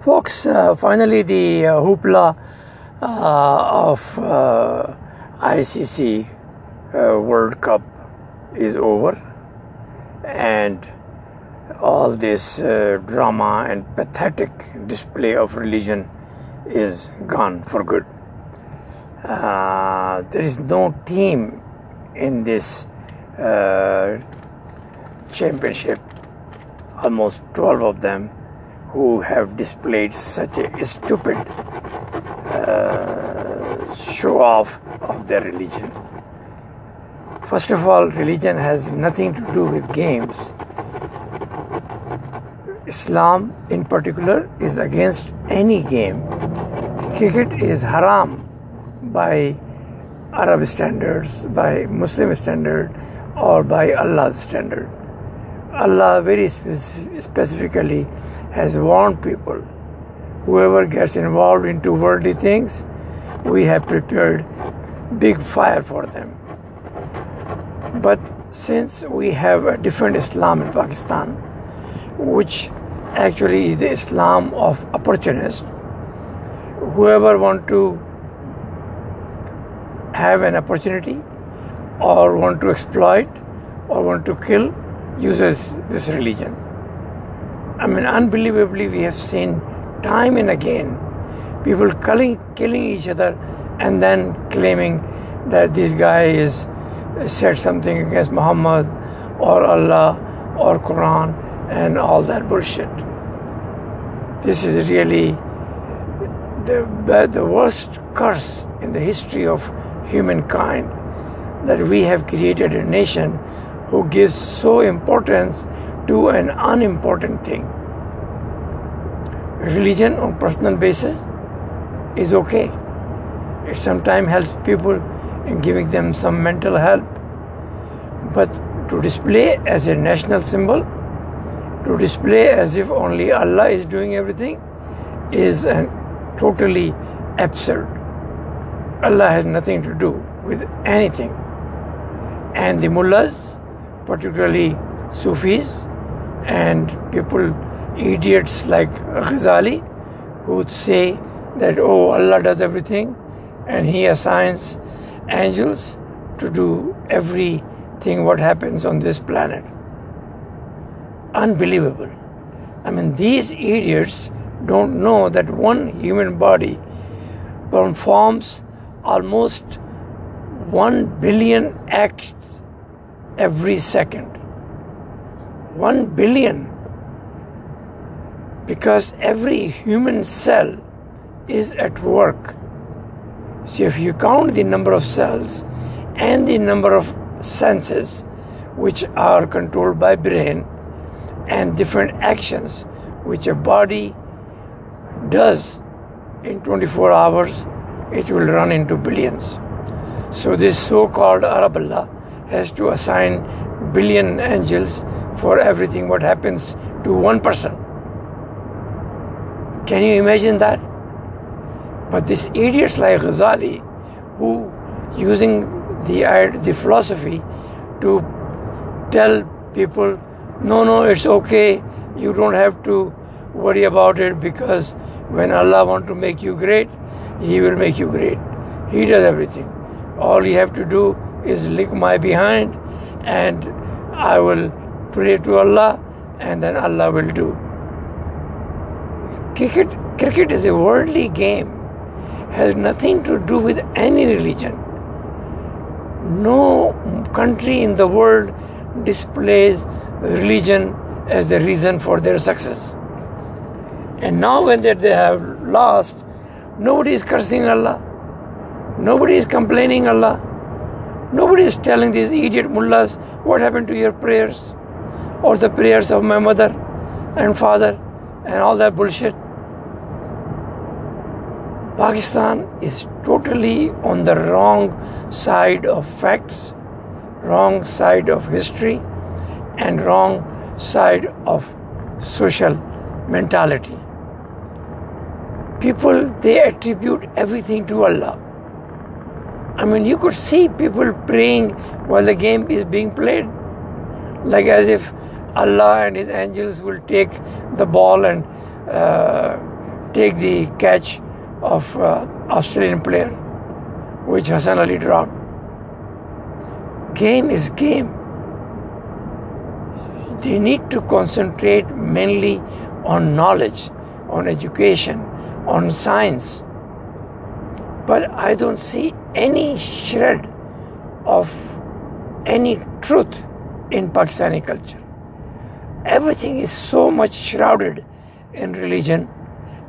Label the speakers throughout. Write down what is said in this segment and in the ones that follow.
Speaker 1: Folks, uh, finally the uh, hoopla uh, of uh, ICC uh, World Cup is over. And all this uh, drama and pathetic display of religion is gone for good. There is no team in this championship, almost 12 of them, who have displayed such a stupid uh, show off of their religion. First of all, religion has nothing to do with games. Islam, in particular, is against any game. Cricket is haram by Arab standards, by Muslim standard, or by Allah's standard. Allah very spe- specifically has warned people whoever gets involved into worldly things, we have prepared big fire for them. But since we have a different Islam in Pakistan, which actually is the Islam of opportunists, whoever want to have an opportunity or want to exploit or want to kill uses this religion. I mean, unbelievably, we have seen time and again people killing, killing each other and then claiming that this guy is said something against Muhammad or Allah or Quran and all that bullshit. This is really the, the worst curse in the history of humankind that we have created a nation who gives so importance to an unimportant thing. Religion on personal basis is okay. It sometimes helps people in giving them some mental help. But to display as a national symbol, to display as if only Allah is doing everything, is an totally absurd. Allah has nothing to do with anything. And the mullahs, particularly Sufis and people, idiots like Ghazali, who say that, oh, Allah does everything and He assigns angels to do everything what happens on this planet. Unbelievable. I mean, these idiots don't know that one human body performs almost 1 billion acts every second. 1 billion. Because every human cell is at work. So if you count the number of cells and the number of senses which are controlled by brain and different actions which a body does in 24 hours, it will run into billions. So this so-called Arab Allah has to assign billion angels for everything what happens to one person. Can you imagine that? But these idiots like Ghazali, who using the the philosophy to tell people, no, no, it's okay, you don't have to worry about it because when Allah want to make you great, He will make you great. He does everything. All you have to do is lick my behind and I will pray to Allah and then Allah will do. Cricket, cricket is a worldly game, has nothing to do with any religion. No country in the world displays religion as the reason for their success. And now, when they have lost, nobody is cursing Allah, nobody is complaining Allah, nobody is telling these idiot mullahs what happened to your prayers or the prayers of my mother and father and all that bullshit. Pakistan is totally on the wrong side of facts, wrong side of history, and wrong side of social mentality. People they attribute everything to Allah. I mean, you could see people praying while the game is being played, like as if Allah and His angels will take the ball and uh, take the catch of uh, Australian player, which Hassan Ali dropped. Game is game. They need to concentrate mainly on knowledge, on education, on science. But I don't see any shred of any truth in Pakistani culture. Everything is so much shrouded in religion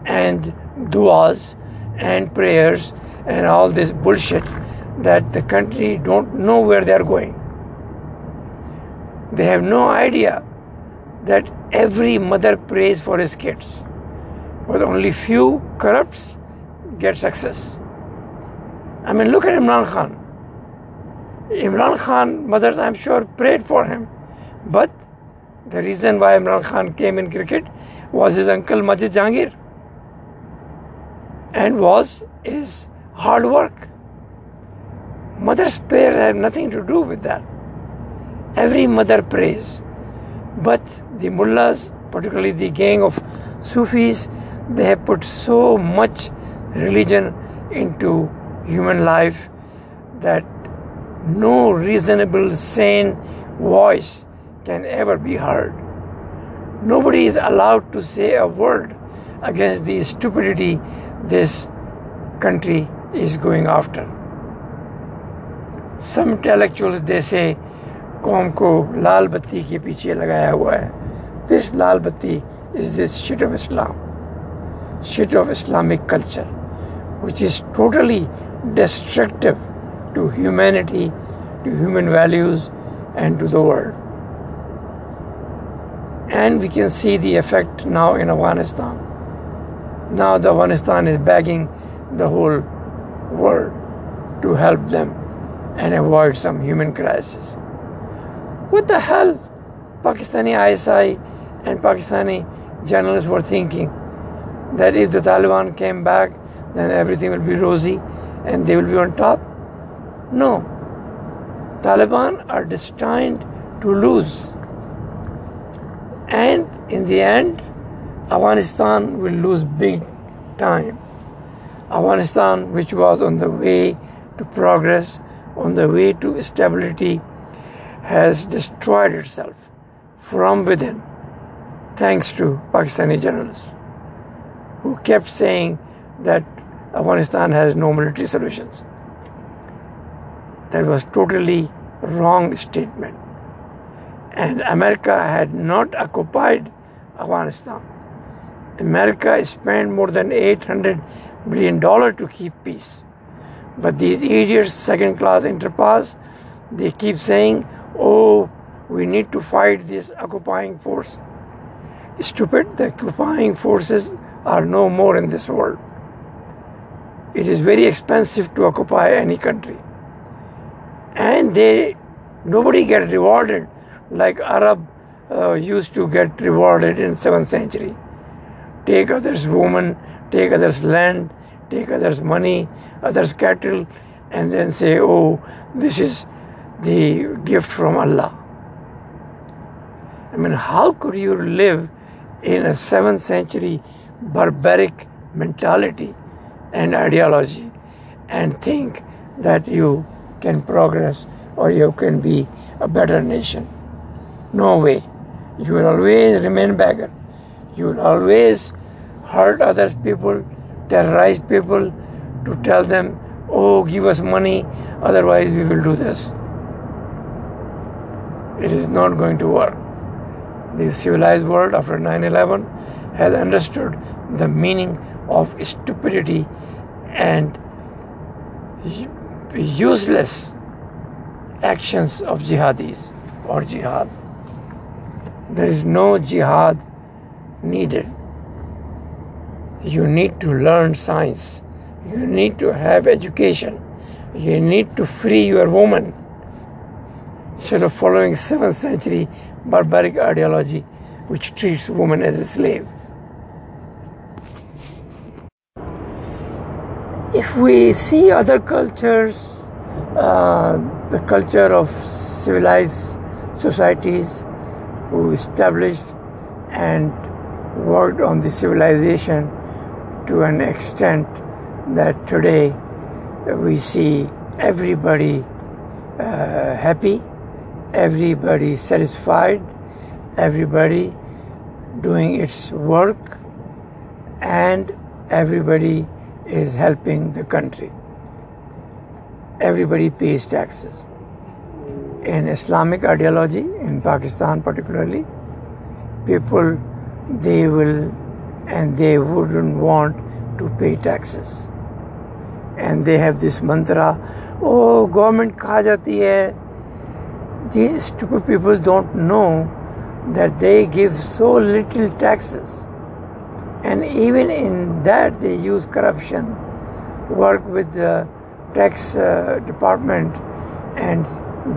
Speaker 1: and duas and prayers and all this bullshit that the country don't know where they are going. They have no idea that every mother prays for his kids, but only few corrupts get success. I mean, look at Imran Khan. Imran Khan, mothers, I'm sure, prayed for him, but the reason why Imran Khan came in cricket was his uncle Majid Jahangir and was his hard work. Mother's prayers had nothing to do with that. Every mother prays. But the mullahs, particularly the gang of Sufis, they have put so much religion into human life that no reasonable, sane voice can ever be heard. Nobody is allowed to say a word against the stupidity this country is going after. Some intellectuals they say कौम को लाल बत्ती के पीछे लगाया हुआ है this लाल बत्ती is this shit of Islam shit of Islamic culture which is totally destructive to humanity, to human values, and to the world. And we can see the effect now in Afghanistan. Now, the Afghanistan is begging the whole world to help them and avoid some human crisis. What the hell? Pakistani ISI and Pakistani journalists were thinking that if the Taliban came back, then everything will be rosy and they will be on top. No. Taliban are destined to lose. And in the end, Afghanistan will lose big time. Afghanistan, which was on the way to progress, on the way to stability, has destroyed itself from within thanks to Pakistani journalists who kept saying that Afghanistan has no military solutions. That was totally wrong statement. And America had not occupied Afghanistan. America spent more than 800 billion dollars to keep peace. But these idiots, second class interpass, they keep saying, oh, we need to fight this occupying force. Stupid, the occupying forces are no more in this world. It is very expensive to occupy any country. And they nobody get rewarded like Arab uh, used to get rewarded in 7th century. Take others' woman, take others' land, take others' money, others' cattle, and then say, oh, this is the gift from Allah. I mean, how could you live in a 7th century barbaric mentality and ideology and think that you can progress or you can be a better nation? No way. You will always remain beggar. You will always hurt other people, terrorize people to tell them, oh, give us money, otherwise we will do this it is not going to work. The civilized world after 9 11 has understood the meaning of stupidity and useless actions of jihadis or jihad. There is no jihad needed. You need to learn science. You need to have education. You need to free your woman instead of following 7th century barbaric ideology which treats woman as a slave. If we see other cultures, uh, the culture of civilized societies who established and worked on the civilization to an extent that today we see everybody uh, happy, everybody satisfied, everybody doing its work, and everybody is helping the country. Everybody pays taxes. In Islamic ideology, in Pakistan particularly, people they will and they wouldn't want to pay taxes. And they have this mantra, oh, government kha jati hai. These stupid people don't know that they give so little taxes. And even in that, they use corruption, work with the tax uh, department, and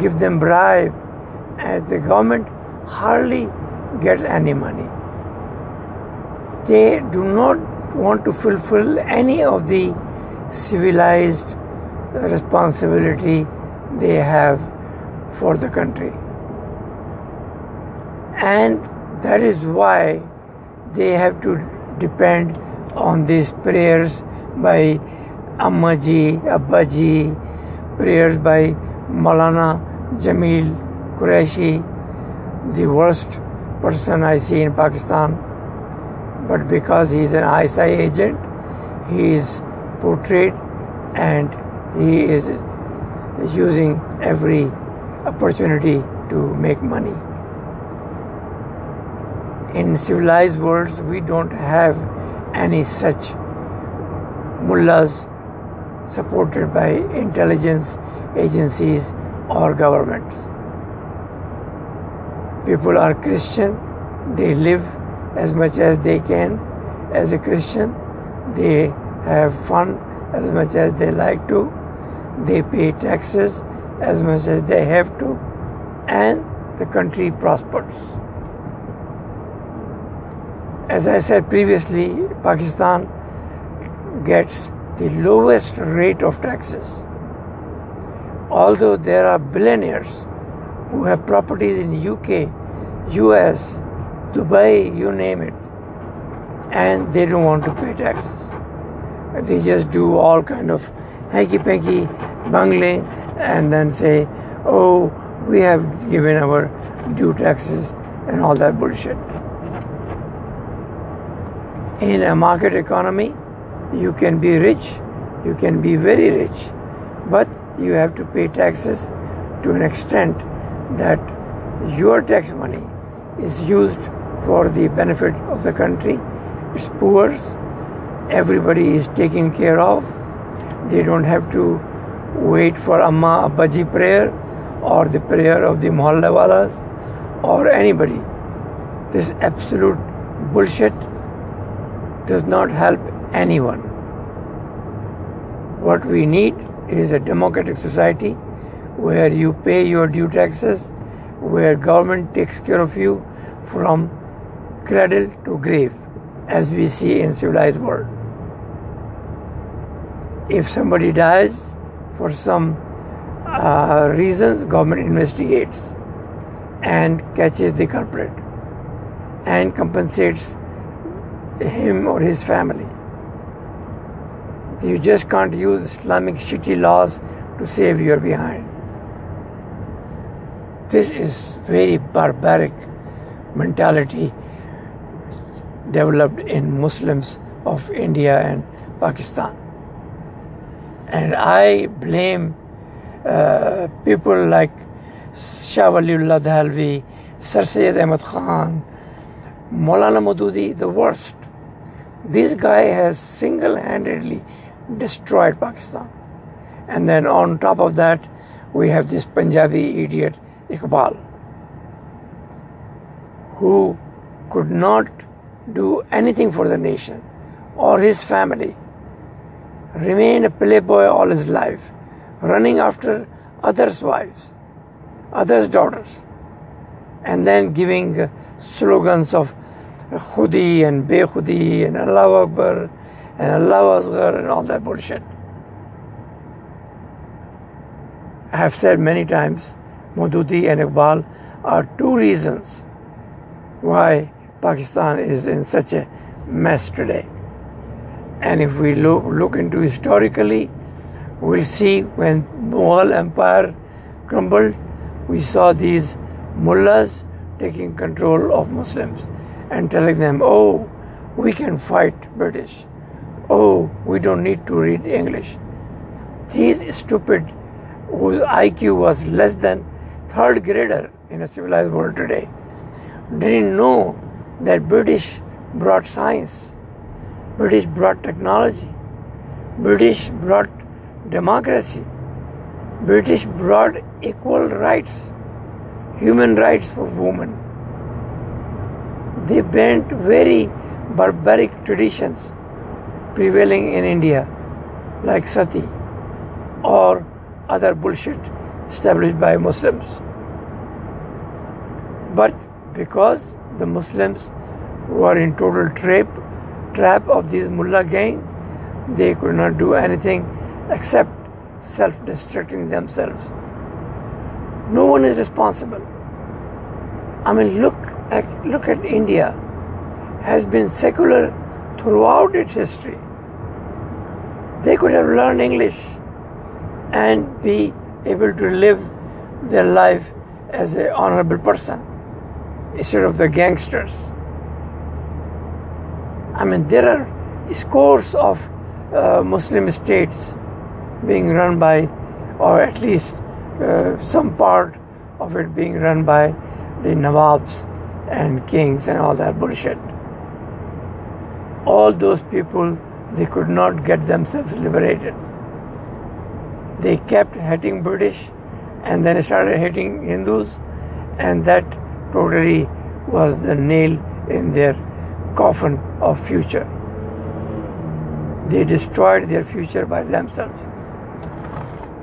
Speaker 1: give them bribe. And the government hardly gets any money. They do not want to fulfill any of the civilized responsibility they have for the country. And that is why they have to depend on these prayers by Ammaji, Abbaji, prayers by Malana Jamil Qureshi, the worst person I see in Pakistan. But because he is an ISI agent, he is portrayed and he is using every opportunity to make money. In civilized worlds, we don't have any such mullahs supported by intelligence agencies or governments. People are Christian, they live as much as they can as a Christian, they have fun as much as they like to, they pay taxes as much as they have to, and the country prospers. As I said previously, Pakistan gets the lowest rate of taxes. Although there are billionaires who have properties in UK, US, Dubai, you name it, and they don't want to pay taxes. They just do all kind of hanky-panky bungling and then say, oh, we have given our due taxes and all that bullshit. In a market economy, you can be rich, you can be very rich, but you have to pay taxes to an extent that your tax money is used for the benefit of the country, its poor, everybody is taken care of. They don't have to wait for Amma Abbaji prayer or the prayer of the Mohallawalas or anybody. This absolute bullshit does not help anyone. What we need is a democratic society where you pay your due taxes, where government takes care of you from cradle to grave, as we see in civilized world. If somebody dies for some uh, reasons, government investigates and catches the culprit and compensates him or his family. You just can't use Islamic shitty laws to save your behind. This is very barbaric mentality developed in Muslims of India and Pakistan. And I blame uh, people like Shah Waliullah Dehelvi, Sir Syed Ahmad Khan, Maulana Maududi, the worst. This guy has single handedly destroyed Pakistan. And then on top of that, we have this Punjabi idiot Iqbal, who could not do anything for the nation or his family, remained a playboy all his life, running after others' wives, others' daughters, and then giving slogans of Khudi and Bekhudi and Allah Akbar and Allah Asghar and all that bullshit. I have said many times, Maududi and Iqbal are two reasons why Pakistan is in such a mess today. And if we look, look into historically, we'll see when Mughal Empire crumbled, we saw these mullahs taking control of Muslims and telling them, oh, we can fight British. Oh, we don't need to read English. These stupid, whose IQ was less than third grader in a civilized world today, didn't know that British brought science, British brought technology, British brought democracy, British brought equal rights, human rights for women. They bent very barbaric traditions prevailing in India, like sati or other bullshit established by Muslims. But because the Muslims were in total trap, trap of this mullah gang, they could not do anything except self-destructing themselves. No one is responsible. I mean, look at look at India. Has been secular throughout its history. They could have learned English and be able to live their life as an honorable person instead of the gangsters. I mean, there are scores of uh, Muslim states being run by, or at least uh, some part of it being run by the Nawabs and kings and all that bullshit. All those people, they could not get themselves liberated. They kept hating British and then started hating Hindus, and that totally was the nail in their coffin of future. They destroyed their future by themselves.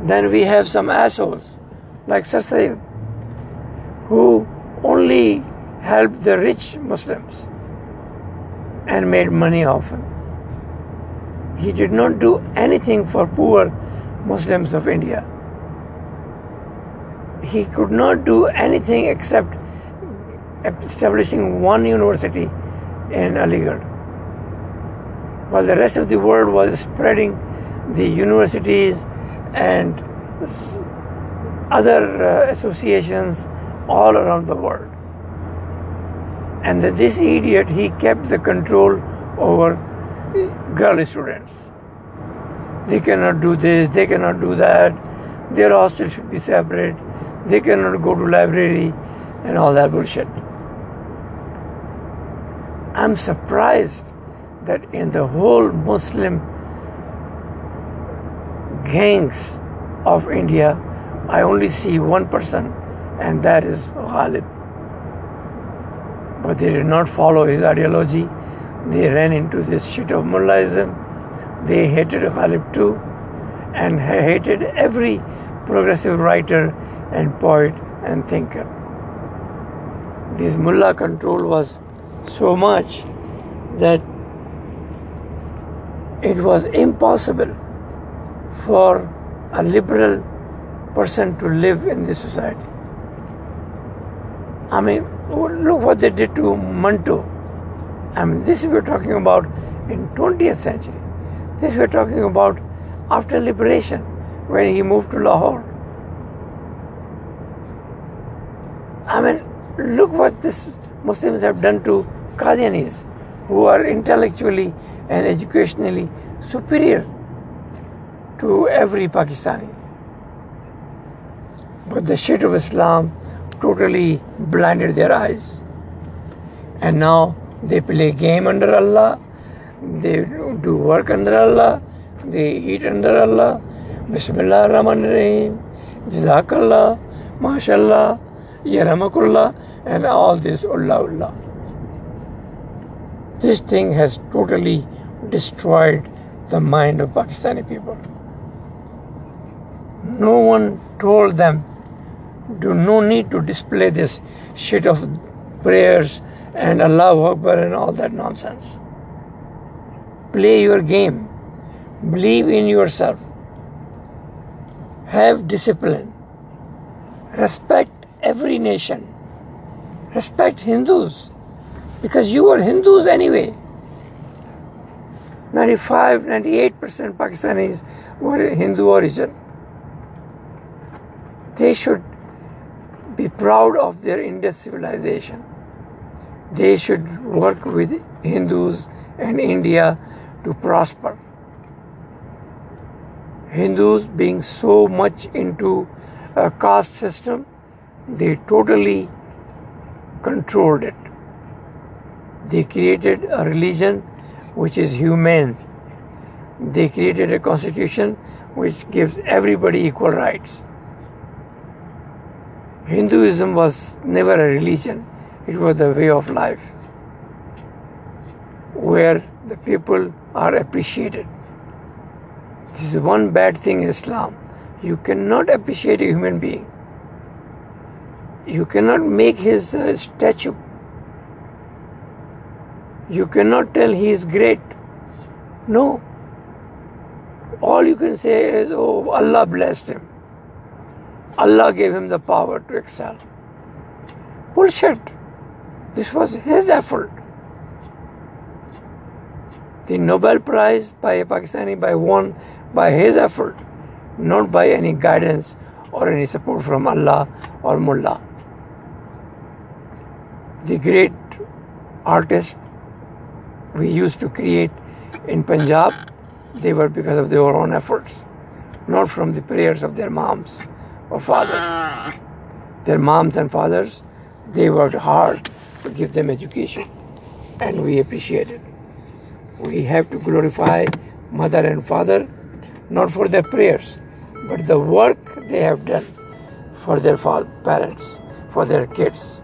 Speaker 1: Then we have some assholes like Sir who only helped the rich Muslims and made money off him. He did not do anything for poor Muslims of India. He could not do anything except establishing one university in Aligarh. While the rest of the world was spreading the universities and other uh, associations all around the world. And this idiot, he kept the control over girl students. They cannot do this, they cannot do that, their hostel should be separate, they cannot go to library and all that bullshit. I'm surprised that in the whole Muslim gangs of India, I only see one person, and that is Ghalib. But they did not follow his ideology. They ran into this shit of Mullahism. They hated Ghalib too, and hated every progressive writer and poet and thinker. This mullah control was so much that it was impossible for a liberal person to live in this society. I mean, look what they did to Manto. I mean, this we're talking about in 20th century. This we're talking about after liberation, when he moved to Lahore. I mean, look what this Muslims have done to Qadianis, who are intellectually and educationally superior to every Pakistani. But the shit of Islam totally blinded their eyes. And now they play game under Allah, they do work under Allah, they eat under Allah. Bismillah ar-Rahman ar-Rahim, Jazakallah, MashaAllah, Yaramakullah, and all this Allah Allah. This thing has totally destroyed the mind of Pakistani people. No one told them, do no need to display this shit of prayers and Allah Akbar and all that nonsense. Play your game. Believe in yourself. Have discipline. Respect every nation. Respect Hindus. Because you are Hindus anyway. 95 98% Pakistanis were Hindu origin. They should be proud of their Indus civilization. They should work with Hindus and India to prosper. Hindus being so much into a caste system, they totally controlled it. They created a religion which is humane. They created a constitution which gives everybody equal rights. Hinduism was never a religion, it was a way of life where the people are appreciated. This is one bad thing in Islam. You cannot appreciate a human being. You cannot make his uh, statue. You cannot tell he is great. No. All you can say is, oh, Allah blessed him. Allah gave him the power to excel. Bullshit. This was his effort. The Nobel Prize by a Pakistani by won by his effort, not by any guidance or any support from Allah or Mullah. The great artists we used to create in Punjab, they were because of their own efforts, not from the prayers of their moms or fathers. Their moms and fathers, they worked hard to give them education, and we appreciate it. We have to glorify mother and father not for their prayers, but the work they have done for their parents, for their kids.